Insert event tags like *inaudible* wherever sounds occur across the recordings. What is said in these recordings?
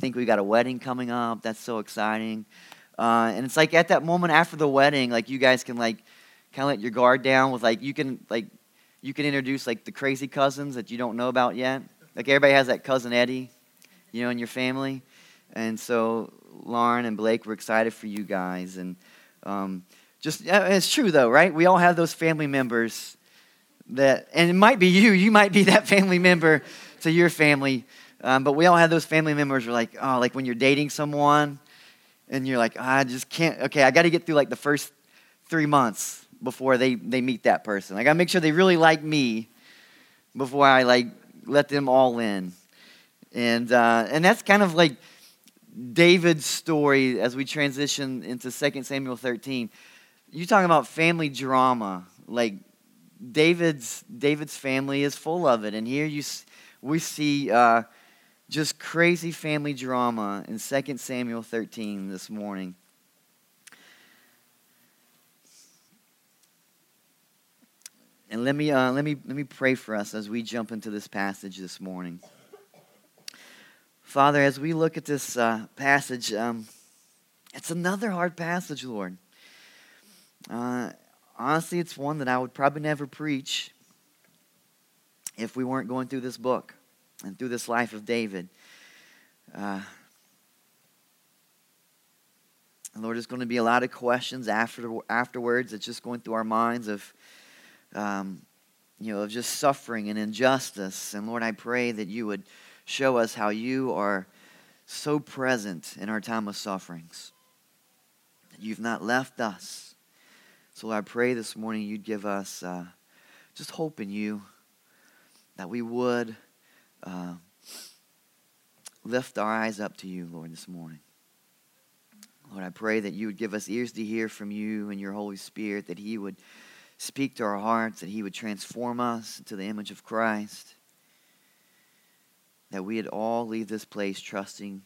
think we got a wedding coming up. That's so exciting. Uh, and it's like at that moment after the wedding, like you guys can like kind of let your guard down with like you can like you can introduce like the crazy cousins that you don't know about yet. Like everybody has that cousin Eddie, you know, in your family. And so Lauren and Blake, we're excited for you guys. And um, just it's true though, right? We all have those family members that, and it might be you. You might be *laughs* that family member to your family. Um, but we all have those family members. Who are like, oh, like when you're dating someone, and you're like, oh, I just can't. Okay, I got to get through like the first three months before they they meet that person. I got to make sure they really like me before I like let them all in. And uh, and that's kind of like David's story as we transition into 2 Samuel 13. You're talking about family drama, like David's David's family is full of it, and here you we see. Uh, just crazy family drama in 2 Samuel 13 this morning. And let me, uh, let, me, let me pray for us as we jump into this passage this morning. Father, as we look at this uh, passage, um, it's another hard passage, Lord. Uh, honestly, it's one that I would probably never preach if we weren't going through this book and through this life of David. Uh, Lord, there's going to be a lot of questions after, afterwards. It's just going through our minds of, um, you know, of just suffering and injustice. And Lord, I pray that you would show us how you are so present in our time of sufferings. You've not left us. So I pray this morning you'd give us uh, just hope in you, that we would uh, lift our eyes up to you, Lord, this morning. Lord, I pray that you would give us ears to hear from you and your Holy Spirit, that He would speak to our hearts, that He would transform us into the image of Christ, that we would all leave this place trusting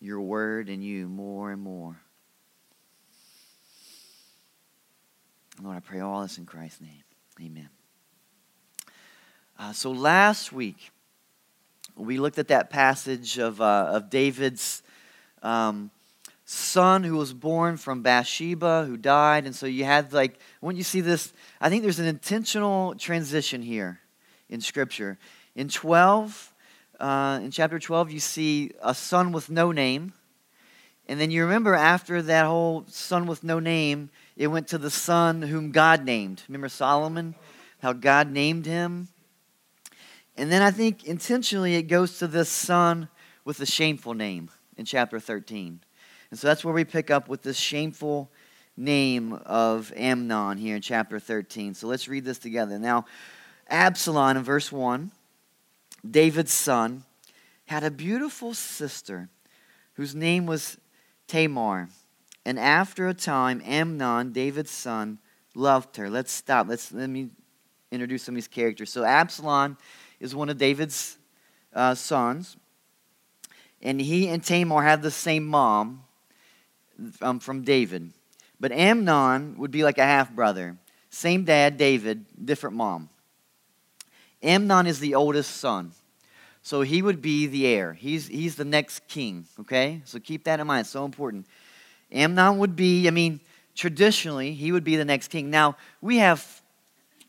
your word and you more and more. Lord, I pray all this in Christ's name. Amen. Uh, so last week, we looked at that passage of, uh, of David's um, son who was born from Bathsheba, who died. And so you had, like, when you see this, I think there's an intentional transition here in Scripture. In 12, uh, in chapter 12, you see a son with no name. And then you remember after that whole son with no name, it went to the son whom God named. Remember Solomon? How God named him? And then I think intentionally it goes to this son with a shameful name in chapter 13. And so that's where we pick up with this shameful name of Amnon here in chapter 13. So let's read this together. Now, Absalom in verse 1, David's son, had a beautiful sister whose name was Tamar. And after a time, Amnon, David's son, loved her. Let's stop. Let's let me introduce some of these characters. So Absalom is one of David's uh, sons. And he and Tamar had the same mom um, from David. But Amnon would be like a half brother. Same dad, David, different mom. Amnon is the oldest son. So he would be the heir. He's, he's the next king, okay? So keep that in mind. It's so important. Amnon would be, I mean, traditionally, he would be the next king. Now, we have,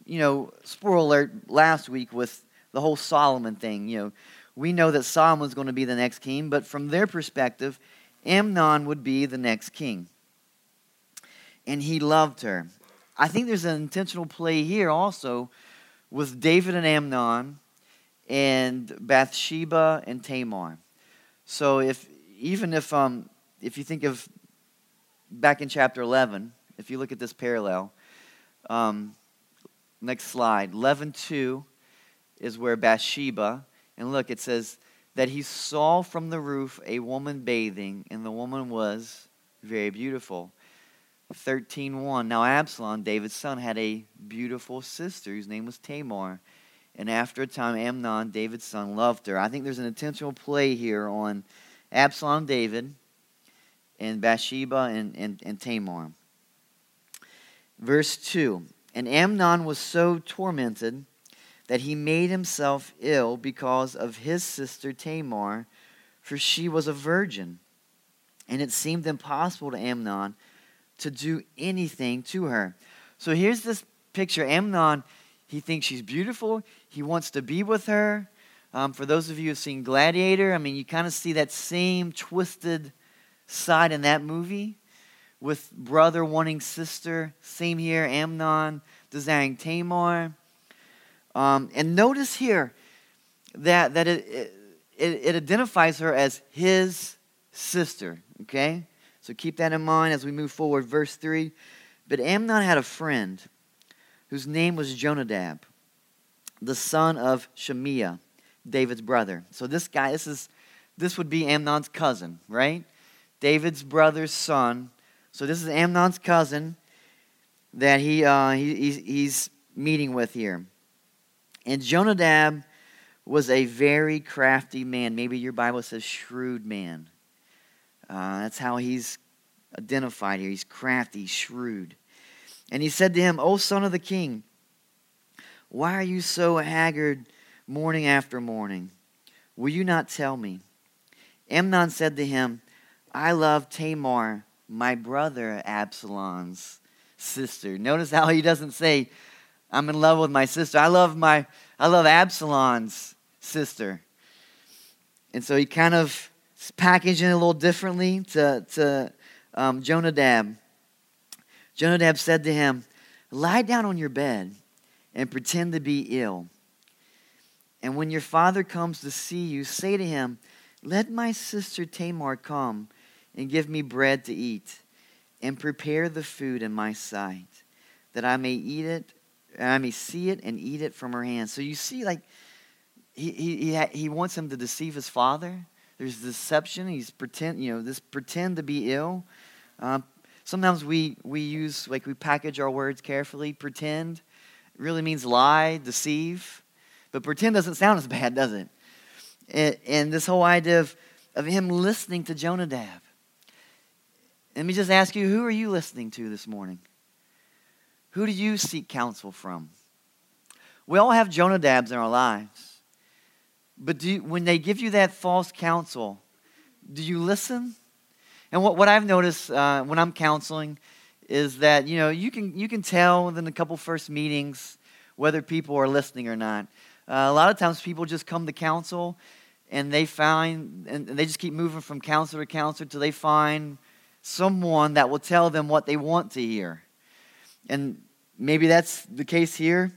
you know, spoiler alert last week with the whole Solomon thing. You know, we know that Solomon's going to be the next king, but from their perspective, Amnon would be the next king. And he loved her. I think there's an intentional play here also with David and Amnon and Bathsheba and Tamar. So if even if um if you think of back in chapter 11, if you look at this parallel, um, next slide, 11:2 is where Bathsheba, and look, it says that he saw from the roof a woman bathing, and the woman was very beautiful. 13:1 Now Absalom, David's son, had a beautiful sister whose name was Tamar. And after a time, Amnon, David's son, loved her. I think there's an intentional play here on Absalom, David, and Bathsheba and, and, and Tamar. Verse 2 And Amnon was so tormented that he made himself ill because of his sister Tamar, for she was a virgin. And it seemed impossible to Amnon to do anything to her. So here's this picture Amnon, he thinks she's beautiful, he wants to be with her. Um, for those of you who've seen Gladiator, I mean, you kind of see that same twisted side in that movie with brother wanting sister. Same here, Amnon desiring Tamar. Um, and notice here that, that it, it, it identifies her as his sister, okay? So keep that in mind as we move forward. Verse 3 But Amnon had a friend whose name was Jonadab, the son of Shimeah David's brother. So this guy, this is this would be Amnon's cousin, right? David's brother's son. So this is Amnon's cousin that he, uh, he he's, he's meeting with here. And Jonadab was a very crafty man. Maybe your Bible says shrewd man. Uh, that's how he's identified here. He's crafty, shrewd. And he said to him, O son of the king, why are you so haggard? morning after morning. Will you not tell me? Amnon said to him, I love Tamar, my brother Absalom's sister. Notice how he doesn't say, I'm in love with my sister. I love my I love Absalom's sister. And so he kind of packaged it a little differently to, to um, Jonadab. Jonadab said to him, Lie down on your bed and pretend to be ill. And when your father comes to see you, say to him, Let my sister Tamar come and give me bread to eat, and prepare the food in my sight, that I may eat it, I may see it and eat it from her hand. So you see, like, he, he, he wants him to deceive his father. There's deception. He's pretend, you know, this pretend to be ill. Um, sometimes we, we use, like, we package our words carefully. Pretend really means lie, deceive. But pretend doesn't sound as bad, does it? And, and this whole idea of, of him listening to Jonadab. Let me just ask you who are you listening to this morning? Who do you seek counsel from? We all have Jonadabs in our lives. But you, when they give you that false counsel, do you listen? And what, what I've noticed uh, when I'm counseling is that, you know, you can, you can tell within a couple first meetings whether people are listening or not. Uh, a lot of times people just come to counsel and they find, and they just keep moving from counselor to counselor till they find someone that will tell them what they want to hear. And maybe that's the case here.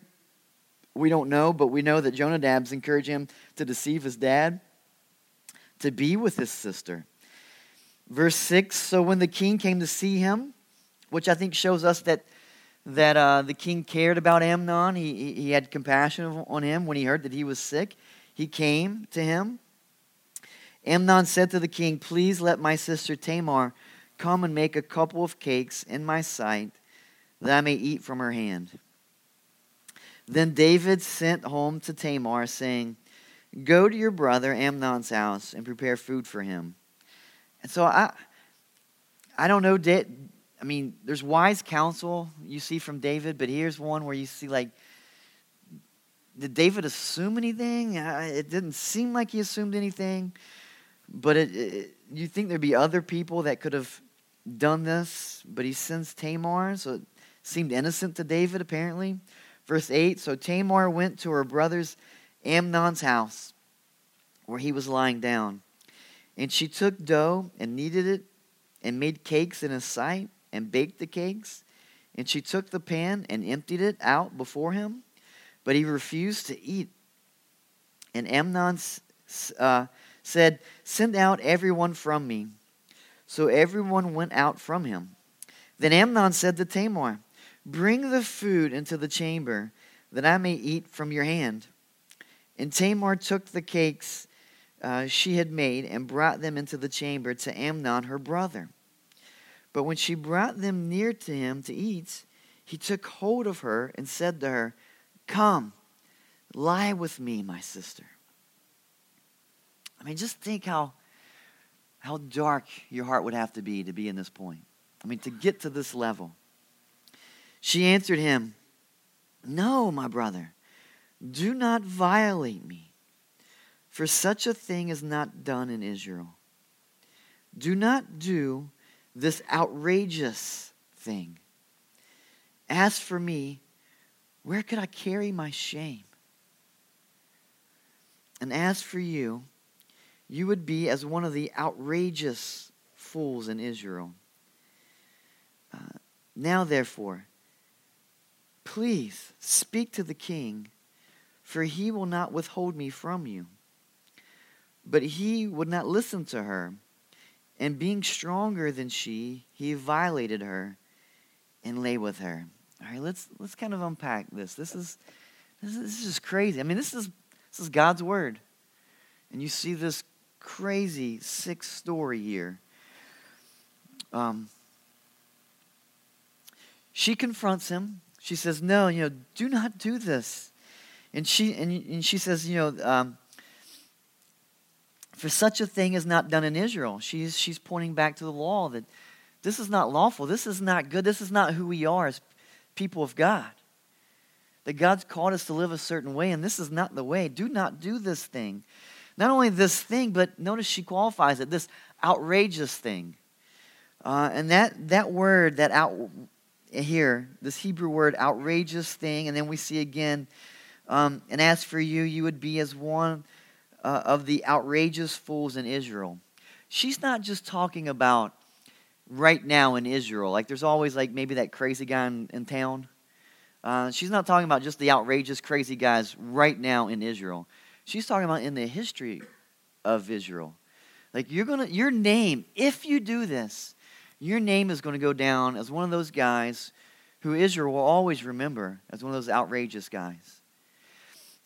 We don't know, but we know that Jonadab's encouraged him to deceive his dad, to be with his sister. Verse 6 So when the king came to see him, which I think shows us that that uh, the king cared about Amnon. He, he had compassion on him when he heard that he was sick. He came to him. Amnon said to the king, Please let my sister Tamar come and make a couple of cakes in my sight that I may eat from her hand. Then David sent home to Tamar, saying, Go to your brother Amnon's house and prepare food for him. And so I, I don't know, Did I mean, there's wise counsel you see from David, but here's one where you see, like, did David assume anything? It didn't seem like he assumed anything, but it, it, you think there'd be other people that could have done this, but he sends Tamar, so seemed innocent to David, apparently. Verse 8 So Tamar went to her brother's Amnon's house, where he was lying down. And she took dough and kneaded it and made cakes in his sight and baked the cakes. And she took the pan and emptied it out before him, but he refused to eat. And Amnon uh, said, Send out everyone from me. So everyone went out from him. Then Amnon said to Tamar, Bring the food into the chamber, that I may eat from your hand. And Tamar took the cakes uh, she had made and brought them into the chamber to Amnon, her brother. But when she brought them near to him to eat, he took hold of her and said to her, Come, lie with me, my sister. I mean, just think how, how dark your heart would have to be to be in this point. I mean, to get to this level. She answered him, No, my brother, do not violate me. for such a thing is not done in Israel. Do not do this outrageous thing. As for me, where could I carry my shame? And as for you, you would be as one of the outrageous fools in Israel. Uh, now, therefore, please speak to the king, for he will not withhold me from you. But he would not listen to her, and being stronger than she, he violated her and lay with her. All right, let's let's kind of unpack this. This is this is, this is crazy. I mean, this is this is God's word, and you see this crazy sick story here. Um, she confronts him. She says, "No, you know, do not do this." And she and, and she says, "You know, um, for such a thing is not done in Israel." She's she's pointing back to the law that this is not lawful. This is not good. This is not who we are as people of God. That God's called us to live a certain way, and this is not the way. Do not do this thing. Not only this thing, but notice she qualifies it this outrageous thing. Uh, and that, that word, that out here, this Hebrew word, outrageous thing, and then we see again, um, and as for you, you would be as one uh, of the outrageous fools in Israel. She's not just talking about right now in Israel. Like there's always like maybe that crazy guy in, in town. Uh, she's not talking about just the outrageous, crazy guys right now in Israel. She's talking about in the history of Israel. Like you're gonna, your name, if you do this, your name is going to go down as one of those guys who Israel will always remember as one of those outrageous guys.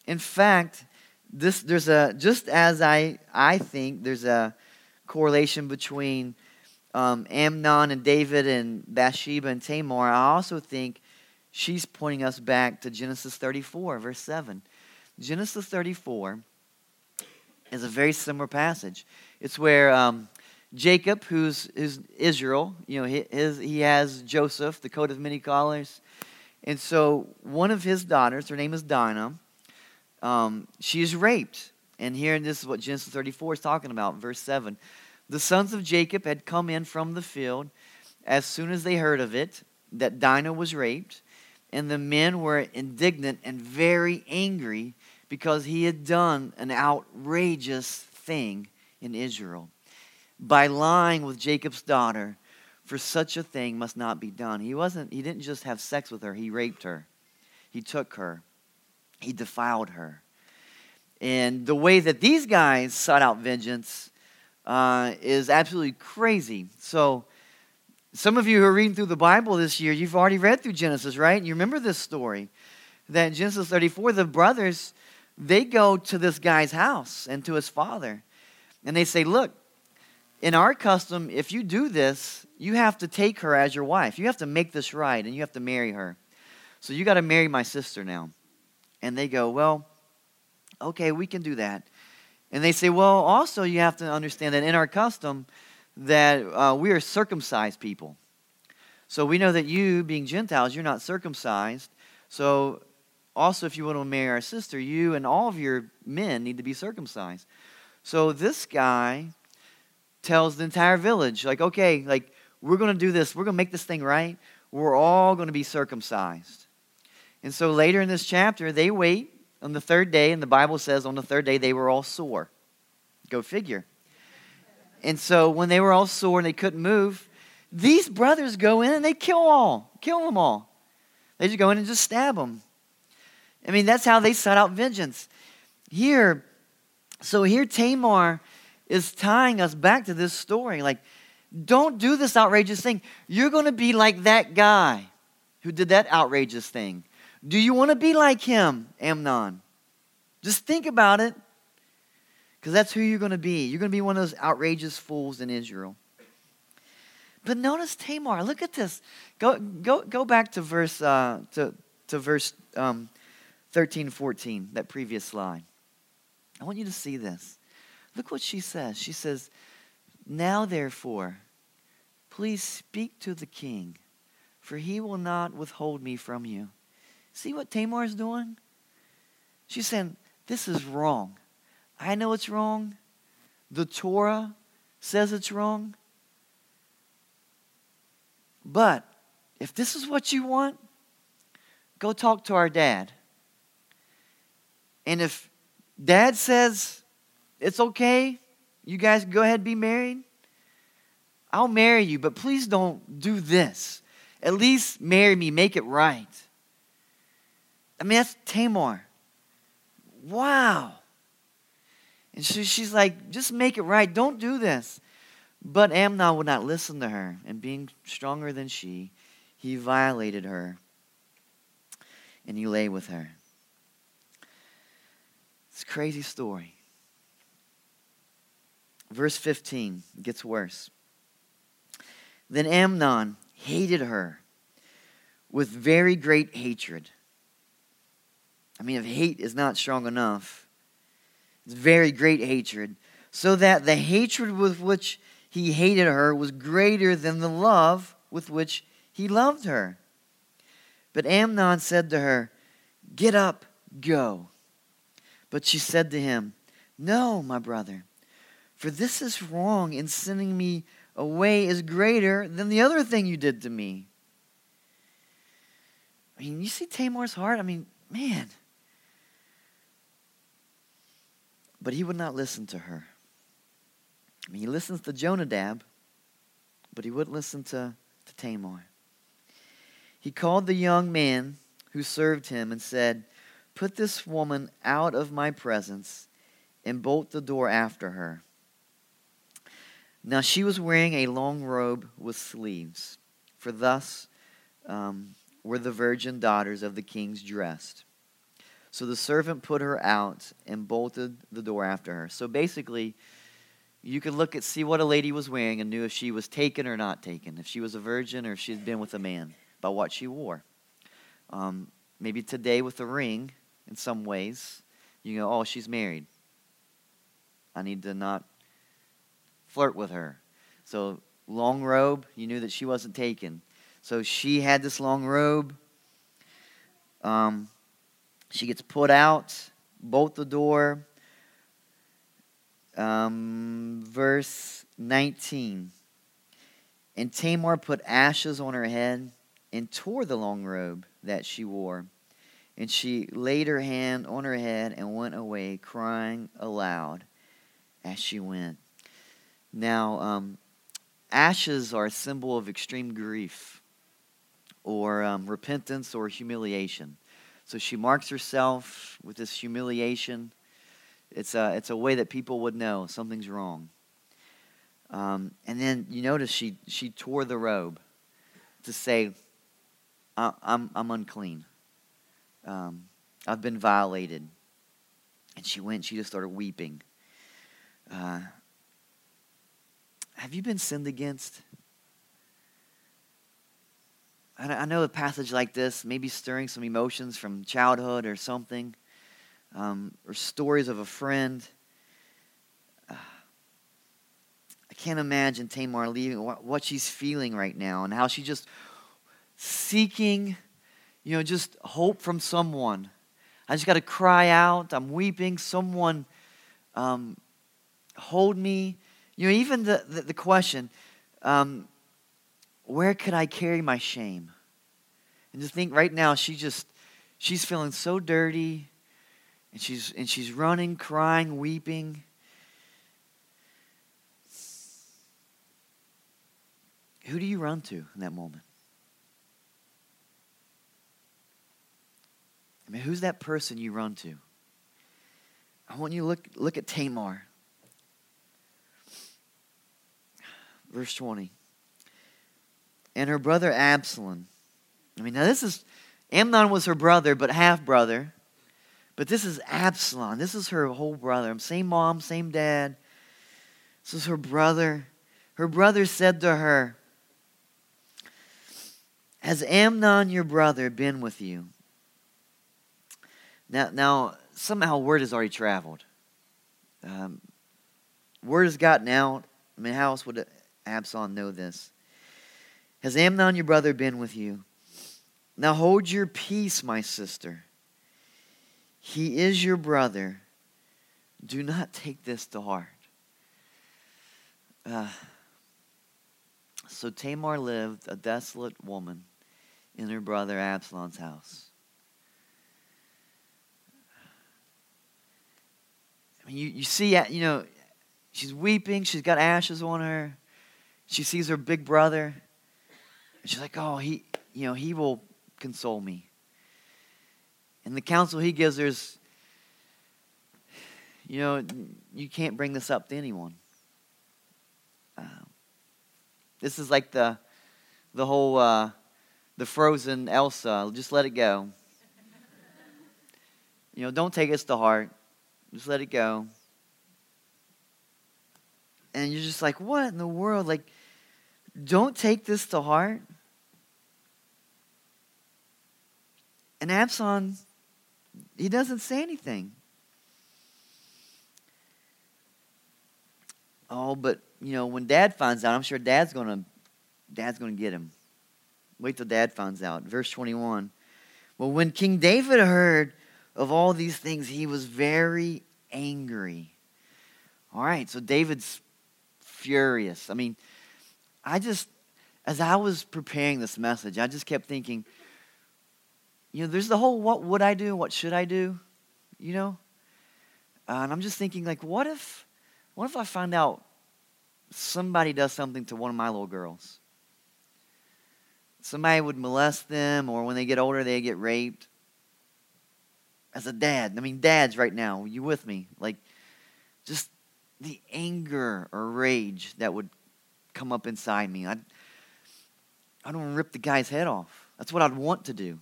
In fact, this there's a just as I I think there's a correlation between um, Amnon and David and Bathsheba and Tamar, I also think she's pointing us back to Genesis 34, verse 7. Genesis 34 is a very similar passage. It's where um, Jacob, who's, who's Israel, you know, his, he has Joseph, the coat of many colors. And so one of his daughters, her name is Dinah, um, she is raped. And here, this is what Genesis 34 is talking about, verse 7. The sons of Jacob had come in from the field as soon as they heard of it, that Dinah was raped, and the men were indignant and very angry because he had done an outrageous thing in Israel. By lying with Jacob's daughter, for such a thing must not be done. He wasn't he didn't just have sex with her, he raped her. He took her. He defiled her. And the way that these guys sought out vengeance uh, is absolutely crazy. So, some of you who are reading through the Bible this year, you've already read through Genesis, right? And you remember this story that in Genesis 34, the brothers they go to this guy's house and to his father, and they say, "Look, in our custom, if you do this, you have to take her as your wife. You have to make this right, and you have to marry her. So you got to marry my sister now." And they go, "Well, okay, we can do that." And they say, well, also you have to understand that in our custom, that uh, we are circumcised people. So we know that you, being Gentiles, you're not circumcised. So also, if you want to marry our sister, you and all of your men need to be circumcised. So this guy tells the entire village, like, okay, like, we're going to do this. We're going to make this thing right. We're all going to be circumcised. And so later in this chapter, they wait on the third day, and the Bible says on the third day they were all sore. Go figure. And so when they were all sore and they couldn't move, these brothers go in and they kill all, kill them all. They just go in and just stab them. I mean, that's how they sought out vengeance. Here, so here Tamar is tying us back to this story. Like, don't do this outrageous thing. You're going to be like that guy who did that outrageous thing. Do you want to be like him, Amnon? Just think about it. Because that's who you're going to be. You're going to be one of those outrageous fools in Israel. But notice Tamar. Look at this. Go, go, go back to verse, uh, to, to verse um, 13 14, that previous slide. I want you to see this. Look what she says. She says, Now therefore, please speak to the king, for he will not withhold me from you. See what Tamar is doing? She's saying, This is wrong. I know it's wrong. The Torah says it's wrong. But if this is what you want, go talk to our dad. And if dad says it's okay, you guys go ahead be married, I'll marry you, but please don't do this. At least marry me, make it right. I mean, that's Tamar. Wow. And so she's like, just make it right. Don't do this. But Amnon would not listen to her, and being stronger than she, he violated her and he lay with her. It's a crazy story. Verse 15 gets worse. Then Amnon hated her with very great hatred. I mean, if hate is not strong enough, it's very great hatred, so that the hatred with which he hated her was greater than the love with which he loved her. But Amnon said to her, Get up, go. But she said to him, No, my brother, for this is wrong, and sending me away is greater than the other thing you did to me. I mean, you see Tamar's heart? I mean, man. But he would not listen to her. I mean, he listens to Jonadab, but he wouldn't listen to, to Tamar. He called the young man who served him and said, Put this woman out of my presence and bolt the door after her. Now she was wearing a long robe with sleeves, for thus um, were the virgin daughters of the kings dressed. So the servant put her out and bolted the door after her. So basically, you could look at see what a lady was wearing and knew if she was taken or not taken, if she was a virgin or if she had been with a man, by what she wore. Um, maybe today with a ring, in some ways, you go, oh, she's married. I need to not flirt with her. So long robe, you knew that she wasn't taken. So she had this long robe. Um, she gets put out, bolt the door um, verse 19. And Tamar put ashes on her head and tore the long robe that she wore. And she laid her hand on her head and went away, crying aloud as she went. Now, um, ashes are a symbol of extreme grief or um, repentance or humiliation. So she marks herself with this humiliation it's a, it's a way that people would know something's wrong. Um, and then you notice she, she tore the robe to say, I'm, I'm unclean. Um, I've been violated. And she went, she just started weeping. Uh, have you been sinned against? I know a passage like this, maybe stirring some emotions from childhood or something um, or stories of a friend. Uh, I can't imagine Tamar leaving, what, what she's feeling right now, and how she's just seeking, you know, just hope from someone. I just got to cry out. I'm weeping. Someone um, hold me. You know, even the, the, the question, um, where could I carry my shame? And to think right now, she just, she's feeling so dirty. And she's, and she's running, crying, weeping. Who do you run to in that moment? I mean, who's that person you run to? I want you to look, look at Tamar. Verse 20. And her brother Absalom. I mean, now this is, Amnon was her brother, but half brother. But this is Absalom. This is her whole brother. Same mom, same dad. This is her brother. Her brother said to her, Has Amnon, your brother, been with you? Now, now somehow word has already traveled. Um, word has gotten out. I mean, how else would Absalom know this? Has Amnon, your brother, been with you? Now hold your peace, my sister. He is your brother. do not take this to heart. Uh, so Tamar lived a desolate woman in her brother Absalom's house. I mean, you, you see, you know, she's weeping. She's got ashes on her. She sees her big brother. And she's like, oh, he, you know, he will console me. And the counsel he gives her is, you know, you can't bring this up to anyone. Um, this is like the, the whole, uh, the frozen Elsa. Just let it go. You know, don't take us to heart. Just let it go. And you're just like, what in the world? Like, don't take this to heart. And Absalom, he doesn't say anything. Oh, but you know, when dad finds out, I'm sure dad's gonna dad's gonna get him. Wait till dad finds out. Verse 21. Well, when King David heard of all these things, he was very angry. All right, so David's furious. I mean, I just, as I was preparing this message, I just kept thinking, you know, there's the whole what would I do, what should I do, you know? Uh, and I'm just thinking, like, what if, what if I find out somebody does something to one of my little girls? Somebody would molest them, or when they get older, they get raped as a dad. I mean, dads right now, you with me? Like, just the anger or rage that would come up inside me. I'd, I don't rip the guy's head off. That's what I'd want to do.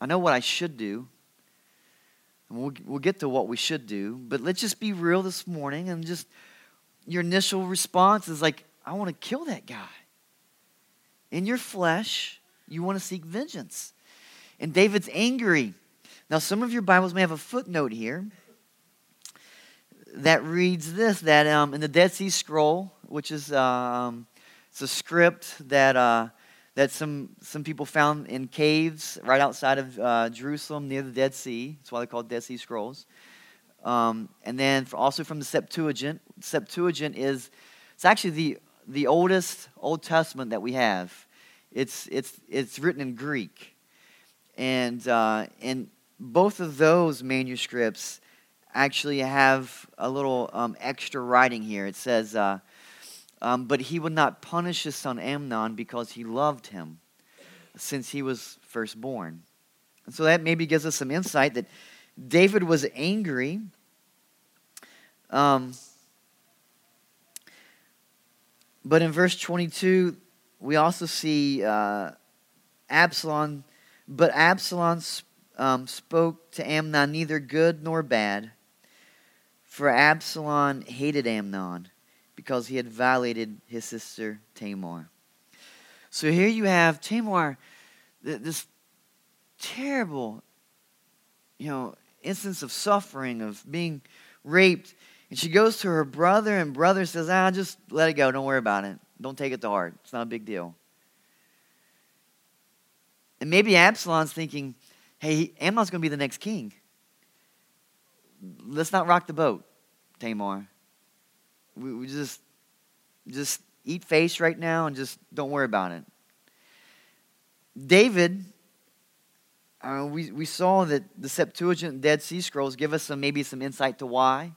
I know what I should do. And we'll, we'll get to what we should do. But let's just be real this morning and just your initial response is like, I want to kill that guy. In your flesh, you want to seek vengeance. And David's angry. Now, some of your Bibles may have a footnote here that reads this that um, in the Dead Sea Scroll, which is um, it's a script that, uh, that some, some people found in caves right outside of uh, Jerusalem near the Dead Sea. That's why they're called Dead Sea Scrolls. Um, and then also from the Septuagint. Septuagint is it's actually the, the oldest Old Testament that we have. It's, it's, it's written in Greek. And, uh, and both of those manuscripts actually have a little um, extra writing here. It says, uh, um, But he would not punish his son Amnon because he loved him since he was first born. And so that maybe gives us some insight that David was angry. Um, but in verse 22, we also see uh, Absalom, but Absalom um, spoke to Amnon neither good nor bad. For Absalom hated Amnon because he had violated his sister Tamar. So here you have Tamar, this terrible, you know, instance of suffering, of being raped. And she goes to her brother, and brother says, ah, just let it go. Don't worry about it. Don't take it to heart. It's not a big deal. And maybe Absalom's thinking, hey, Amnon's going to be the next king. Let's not rock the boat, Tamar. We, we just, just eat face right now and just don't worry about it. David, uh, we, we saw that the Septuagint Dead Sea Scrolls give us some maybe some insight to why.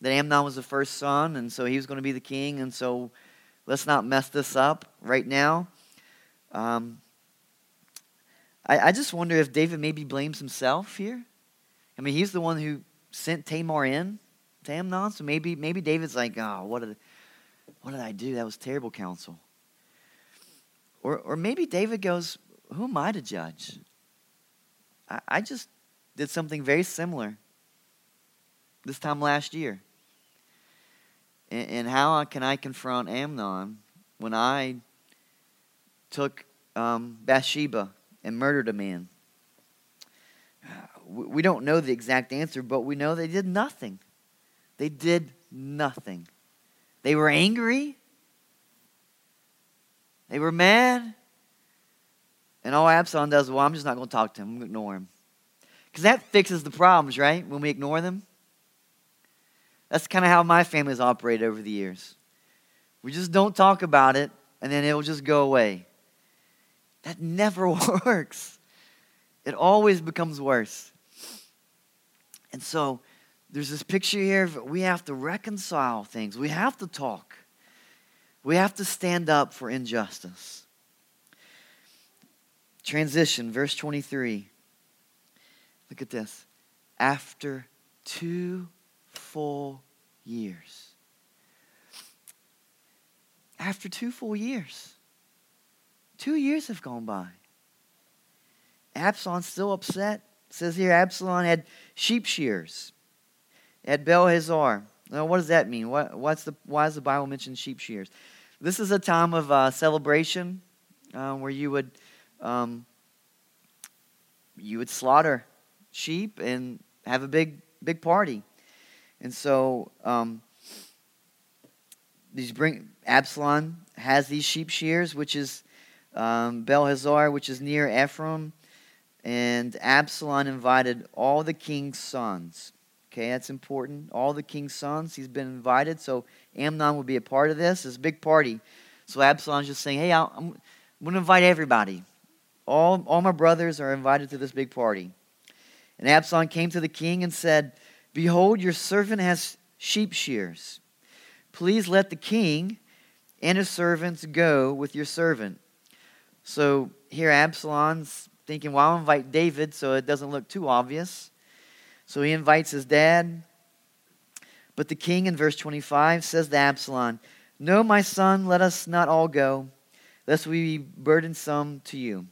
That Amnon was the first son, and so he was going to be the king, and so let's not mess this up right now. Um, I, I just wonder if David maybe blames himself here. I mean, he's the one who sent Tamar in to Amnon, so maybe maybe David's like, oh, what did, what did I do? That was terrible counsel. Or, or maybe David goes, who am I to judge? I, I just did something very similar this time last year. And, and how can I confront Amnon when I took um, Bathsheba and murdered a man? We don't know the exact answer, but we know they did nothing. They did nothing. They were angry. They were mad. And all Absalom does, well, I'm just not going to talk to him. I'm going to ignore him. Because that fixes the problems, right? When we ignore them. That's kind of how my family's operated over the years. We just don't talk about it, and then it will just go away. That never *laughs* works. It always becomes worse. And so there's this picture here we have to reconcile things. We have to talk. We have to stand up for injustice. Transition, verse 23. Look at this. After two full years. After two full years. Two years have gone by. Absalom's still upset. It says here Absalom had sheep shears at Baal-hazor. Now, what does that mean? What, what's the, why does the Bible mention sheep shears? This is a time of uh, celebration uh, where you would um, you would slaughter sheep and have a big big party. And so um, these bring Absalom has these sheep shears, which is um, Baal-hazor, which is near Ephraim, and Absalom invited all the king's sons. Okay, that's important. All the king's sons, he's been invited, so Amnon will be a part of this. It's a big party. So Absalom's just saying, hey, I'm, I'm going to invite everybody. All, all my brothers are invited to this big party. And Absalom came to the king and said, Behold, your servant has sheep shears. Please let the king and his servants go with your servant. So here Absalom's thinking, well, I'll invite David so it doesn't look too obvious. So he invites his dad. But the king in verse 25 says to Absalom, No, my son, let us not all go, lest we be burdensome to you.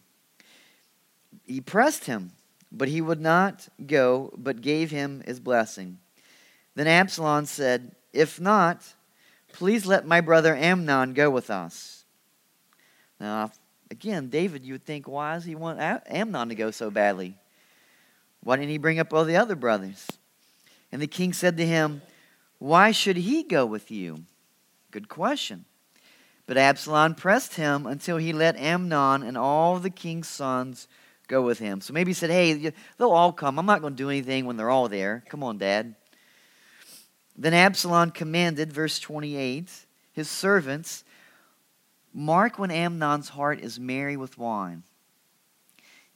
He pressed him, but he would not go, but gave him his blessing. Then Absalom said, If not, please let my brother Amnon go with us. Now, again, David, you would think, why does he want Amnon to go so badly? Why didn't he bring up all the other brothers? And the king said to him, Why should he go with you? Good question. But Absalom pressed him until he let Amnon and all the king's sons go with him. So maybe he said, Hey, they'll all come. I'm not going to do anything when they're all there. Come on, Dad. Then Absalom commanded, verse 28, his servants, Mark when Amnon's heart is merry with wine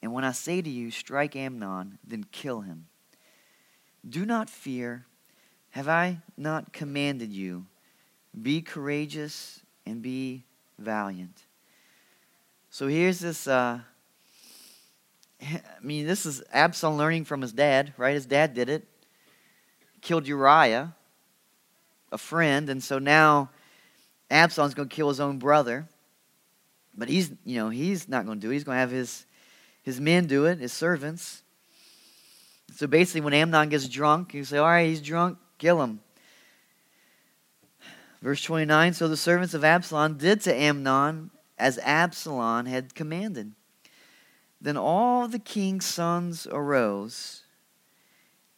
and when I say to you, strike Amnon, then kill him. Do not fear. Have I not commanded you? Be courageous and be valiant. So here's this. Uh, *laughs* I mean, this is Absalom learning from his dad, right? His dad did it. Killed Uriah, a friend, and so now Absalom's going to kill his own brother. But he's, you know, he's not going to do it. He's going to have his his men do it, his servants. So basically, when Amnon gets drunk, you say, All right, he's drunk, kill him. Verse 29 So the servants of Absalom did to Amnon as Absalom had commanded. Then all the king's sons arose,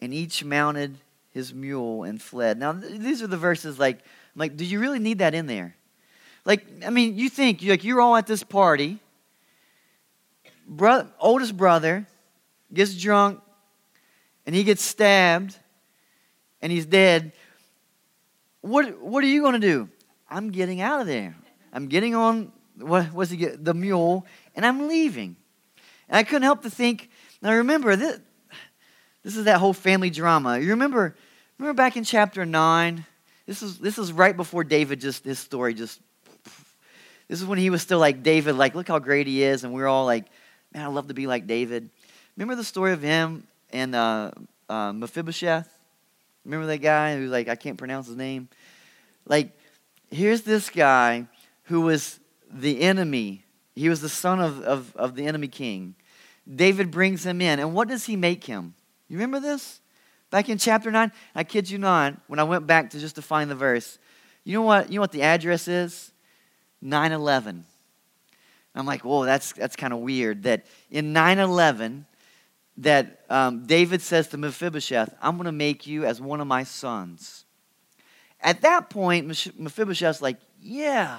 and each mounted his mule and fled. Now, these are the verses like, like, do you really need that in there? Like, I mean, you think, like, you're all at this party, bro- oldest brother gets drunk and he gets stabbed and he's dead, what, what are you going to do? I'm getting out of there. I'm getting on what was he get, the mule and I'm leaving. And I couldn't help to think. Now remember this. This is that whole family drama. You remember? Remember back in chapter nine. This is this is right before David. Just this story. Just this is when he was still like David. Like look how great he is, and we're all like Man, I'd love to be like David. Remember the story of him and uh, uh, Mephibosheth? Remember that guy who's like, I can't pronounce his name? Like, here's this guy who was the enemy. He was the son of, of, of the enemy king. David brings him in. And what does he make him? You remember this? Back in chapter 9? I kid you not, when I went back to just to find the verse, you know what, you know what the address is? 911. I'm like, whoa, that's, that's kind of weird that in 9 11, that um, David says to Mephibosheth, I'm going to make you as one of my sons. At that point, Mephibosheth's like, yeah,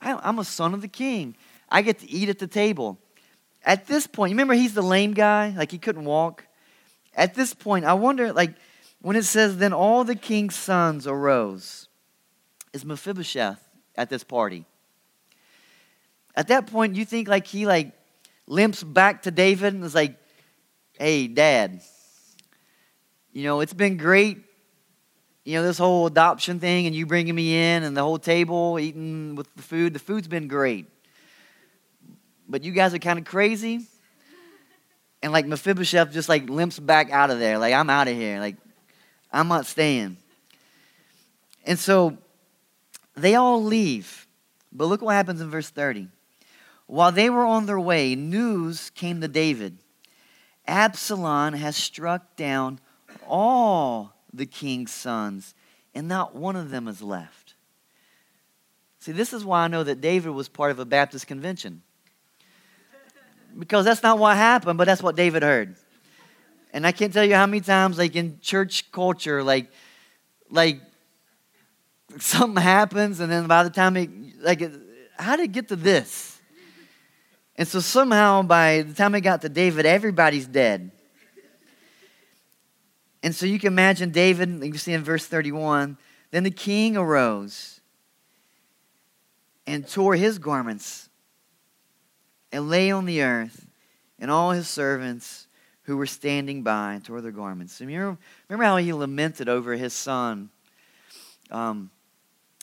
I'm a son of the king. I get to eat at the table. At this point, you remember he's the lame guy? Like he couldn't walk? At this point, I wonder, like, when it says, Then all the king's sons arose, is Mephibosheth at this party. At that point, you think like he like limps back to David and is like, Hey, dad, you know, it's been great, you know, this whole adoption thing and you bringing me in and the whole table eating with the food. The food's been great. But you guys are kind of crazy. And like Mephibosheth just like limps back out of there. Like, I'm out of here. Like, I'm not staying. And so they all leave. But look what happens in verse 30. While they were on their way, news came to David Absalom has struck down all the king's sons, and not one of them is left. See, this is why I know that David was part of a Baptist convention. Because that's not what happened, but that's what David heard. And I can't tell you how many times, like in church culture, like, like something happens, and then by the time it, like, how did it get to this? And so somehow, by the time it got to David, everybody's dead. And so you can imagine David, you see in verse 31, then the king arose and tore his garments and lay on the earth, and all his servants who were standing by tore their garments. Remember, remember how he lamented over his son, um,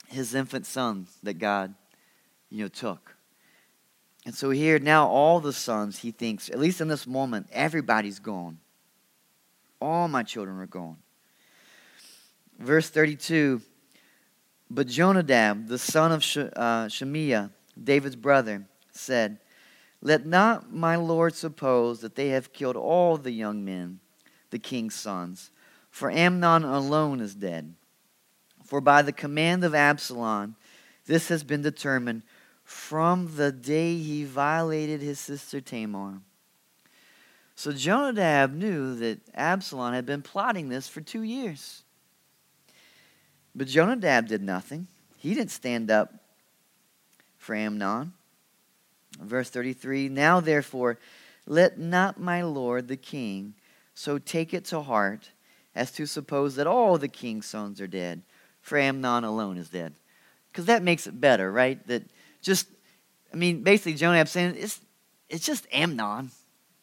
his infant son that God, you know, took. And so here now all the sons, he thinks, at least in this moment, everybody's gone. All my children are gone. Verse 32 But Jonadab, the son of uh, Shimeah, David's brother, said, Let not my Lord suppose that they have killed all the young men, the king's sons, for Amnon alone is dead. For by the command of Absalom, this has been determined from the day he violated his sister Tamar. So Jonadab knew that Absalom had been plotting this for two years. But Jonadab did nothing. He didn't stand up for Amnon. Verse 33 Now therefore, let not my lord the king so take it to heart as to suppose that all the king's sons are dead, for Amnon alone is dead. Because that makes it better, right? That just, I mean, basically, Jonadab saying it's, it's just Amnon.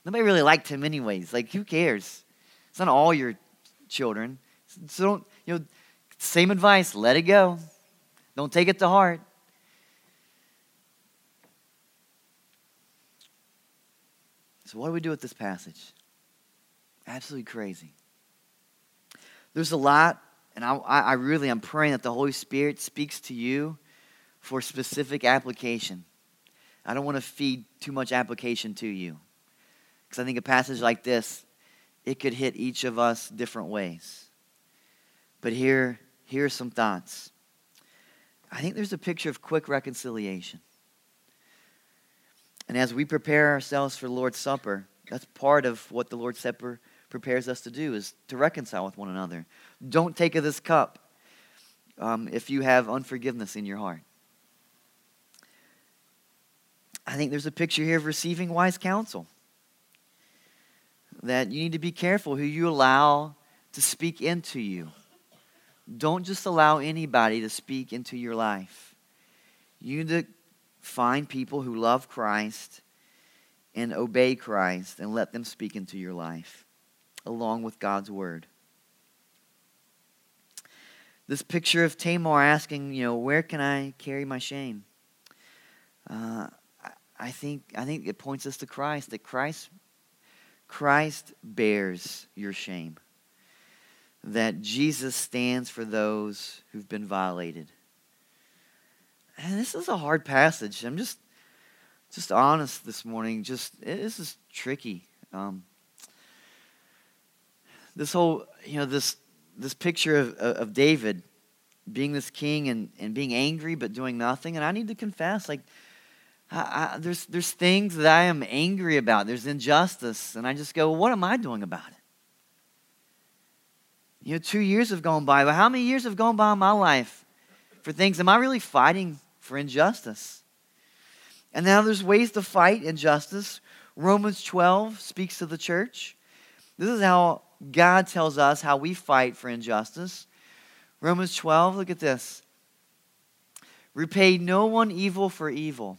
Nobody really liked him, anyways. Like, who cares? It's not all your children. So don't, you know, same advice let it go. Don't take it to heart. So, what do we do with this passage? Absolutely crazy. There's a lot, and I, I really am praying that the Holy Spirit speaks to you for specific application. I don't want to feed too much application to you. Because I think a passage like this, it could hit each of us different ways. But here, here are some thoughts. I think there's a picture of quick reconciliation. And as we prepare ourselves for the Lord's Supper, that's part of what the Lord's Supper prepares us to do is to reconcile with one another. Don't take of this cup um, if you have unforgiveness in your heart. I think there's a picture here of receiving wise counsel. That you need to be careful who you allow to speak into you. Don't just allow anybody to speak into your life. You need to find people who love Christ and obey Christ and let them speak into your life along with God's word. This picture of Tamar asking, you know, where can I carry my shame? Uh, I think, I think it points us to Christ, that Christ, Christ bears your shame. That Jesus stands for those who've been violated. And this is a hard passage. I'm just just honest this morning. Just this is tricky. Um, this whole, you know, this this picture of, of David being this king and, and being angry but doing nothing. And I need to confess, like, I, I, there's, there's things that I am angry about. There's injustice. And I just go, well, what am I doing about it? You know, two years have gone by, but how many years have gone by in my life for things? Am I really fighting for injustice? And now there's ways to fight injustice. Romans 12 speaks to the church. This is how God tells us how we fight for injustice. Romans 12, look at this. Repay no one evil for evil,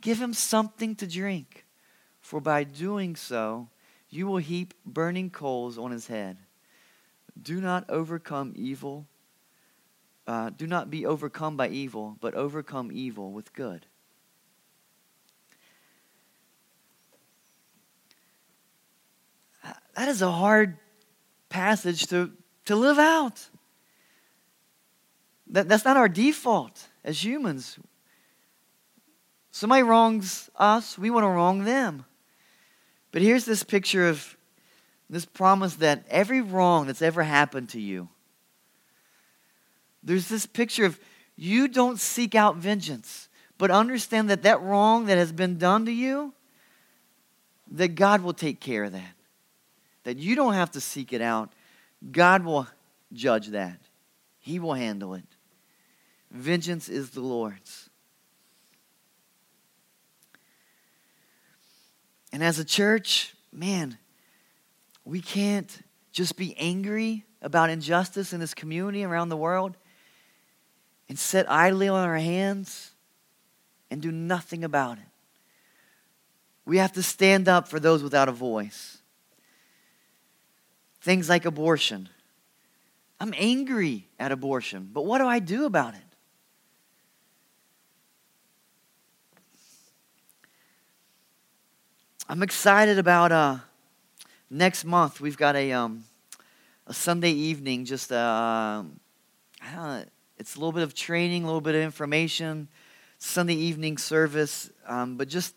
give him something to drink. For by doing so, you will heap burning coals on his head. Do not overcome evil. Uh, do not be overcome by evil, but overcome evil with good. That is a hard passage to, to live out. That, that's not our default as humans. Somebody wrongs us, we want to wrong them. But here's this picture of this promise that every wrong that's ever happened to you, there's this picture of you don't seek out vengeance, but understand that that wrong that has been done to you, that God will take care of that. That you don't have to seek it out. God will judge that, He will handle it. Vengeance is the Lord's. And as a church, man, we can't just be angry about injustice in this community around the world and sit idly on our hands and do nothing about it. We have to stand up for those without a voice. Things like abortion. I'm angry at abortion, but what do I do about it? I'm excited about uh, next month. We've got a, um, a Sunday evening, just uh, it's a little bit of training, a little bit of information, Sunday evening service, um, but just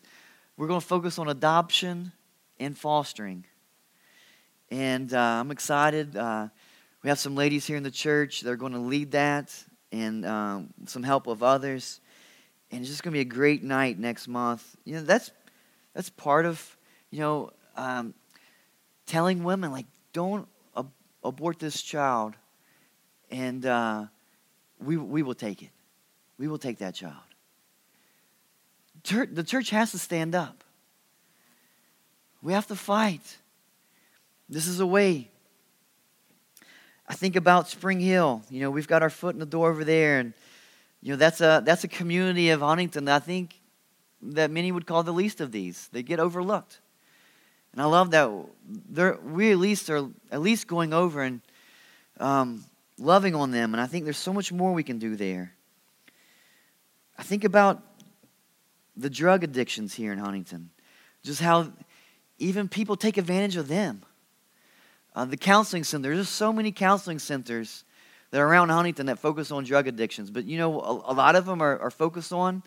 we're going to focus on adoption and fostering. And uh, I'm excited. Uh, we have some ladies here in the church that are going to lead that and um, some help of others. And it's just going to be a great night next month. You know, that's that's part of, you know, um, telling women, like, don't ab- abort this child, and uh, we, we will take it. We will take that child. Tur- the church has to stand up. We have to fight. This is a way. I think about Spring Hill. You know, we've got our foot in the door over there, and you know that's a that's a community of Huntington I think that many would call the least of these. They get overlooked. And I love that we at least are at least going over and um, loving on them. And I think there's so much more we can do there. I think about the drug addictions here in Huntington, just how even people take advantage of them. Uh, the counseling center, there's just so many counseling centers that are around Huntington that focus on drug addictions. But you know, a, a lot of them are, are focused on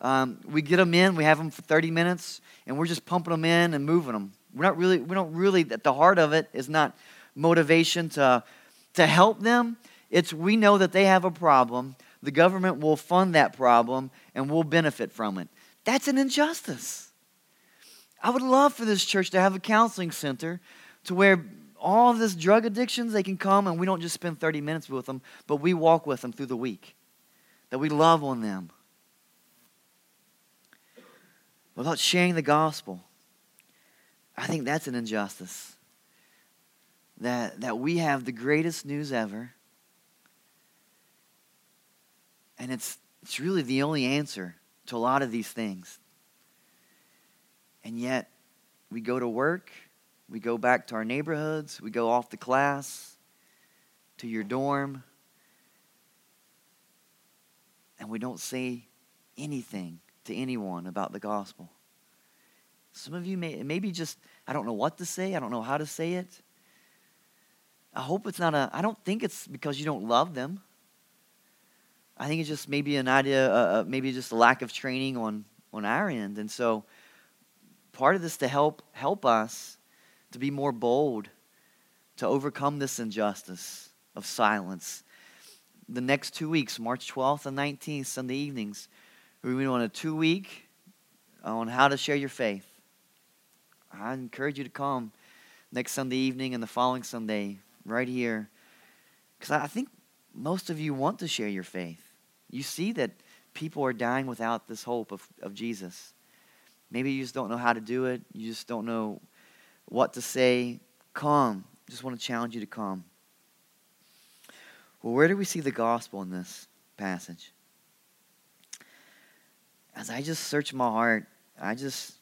um, we get them in, we have them for 30 minutes, and we're just pumping them in and moving them. We're not really, we don't really, at the heart of it is not motivation to, to help them. It's we know that they have a problem. The government will fund that problem and we'll benefit from it. That's an injustice. I would love for this church to have a counseling center to where all of this drug addictions, they can come and we don't just spend 30 minutes with them, but we walk with them through the week. That we love on them without sharing the gospel. I think that's an injustice. That, that we have the greatest news ever, and it's, it's really the only answer to a lot of these things. And yet, we go to work, we go back to our neighborhoods, we go off to class, to your dorm, and we don't say anything to anyone about the gospel. Some of you may maybe just I don't know what to say, I don't know how to say it. I hope it's not a I don't think it's because you don't love them. I think it's just maybe an idea uh, uh, maybe just a lack of training on on our end. And so part of this to help help us to be more bold to overcome this injustice of silence. The next two weeks, March 12th and 19th, Sunday evenings, we're going on a two week on how to share your faith. I encourage you to come next Sunday evening and the following Sunday right here. Because I think most of you want to share your faith. You see that people are dying without this hope of, of Jesus. Maybe you just don't know how to do it. You just don't know what to say. Come. Just want to challenge you to come. Well, where do we see the gospel in this passage? As I just search my heart, I just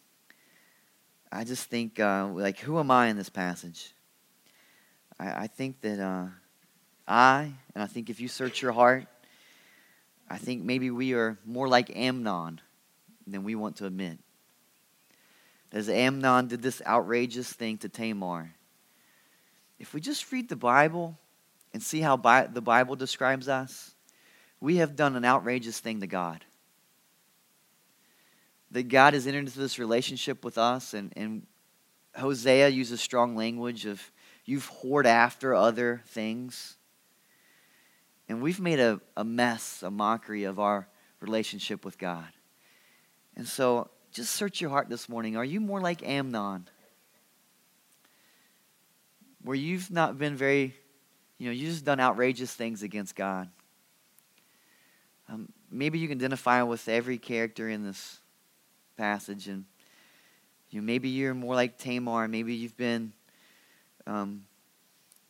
I just think uh, like who am I in this passage? I, I think that uh, I and I think if you search your heart, I think maybe we are more like Amnon than we want to admit. As Amnon did this outrageous thing to Tamar, if we just read the Bible and see how Bi- the Bible describes us, we have done an outrageous thing to God. That God has entered into this relationship with us, and, and Hosea uses strong language of you've whored after other things. And we've made a, a mess, a mockery of our relationship with God. And so just search your heart this morning. Are you more like Amnon? Where you've not been very, you know, you've just done outrageous things against God. Um, maybe you can identify with every character in this passage, and you know, maybe you're more like Tamar. Maybe you've been, um,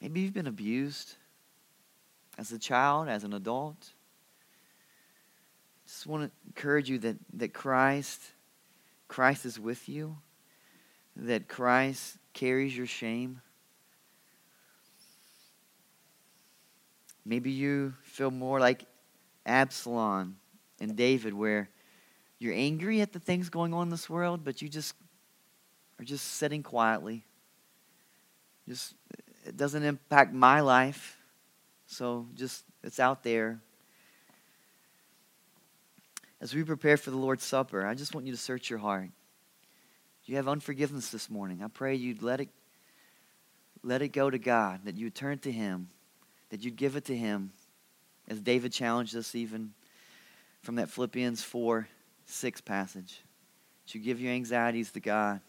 maybe you've been abused as a child, as an adult. Just want to encourage you that that Christ Christ is with you, that Christ carries your shame. Maybe you feel more like Absalom and David, where you're angry at the things going on in this world, but you just are just sitting quietly. Just it doesn't impact my life, so just it's out there as we prepare for the Lord's Supper, I just want you to search your heart. Do you have unforgiveness this morning? I pray you'd let it, let it go to God, that you'd turn to Him, that you'd give it to Him, as David challenged us even from that Philippians 4 6 passage. You give your anxieties to God,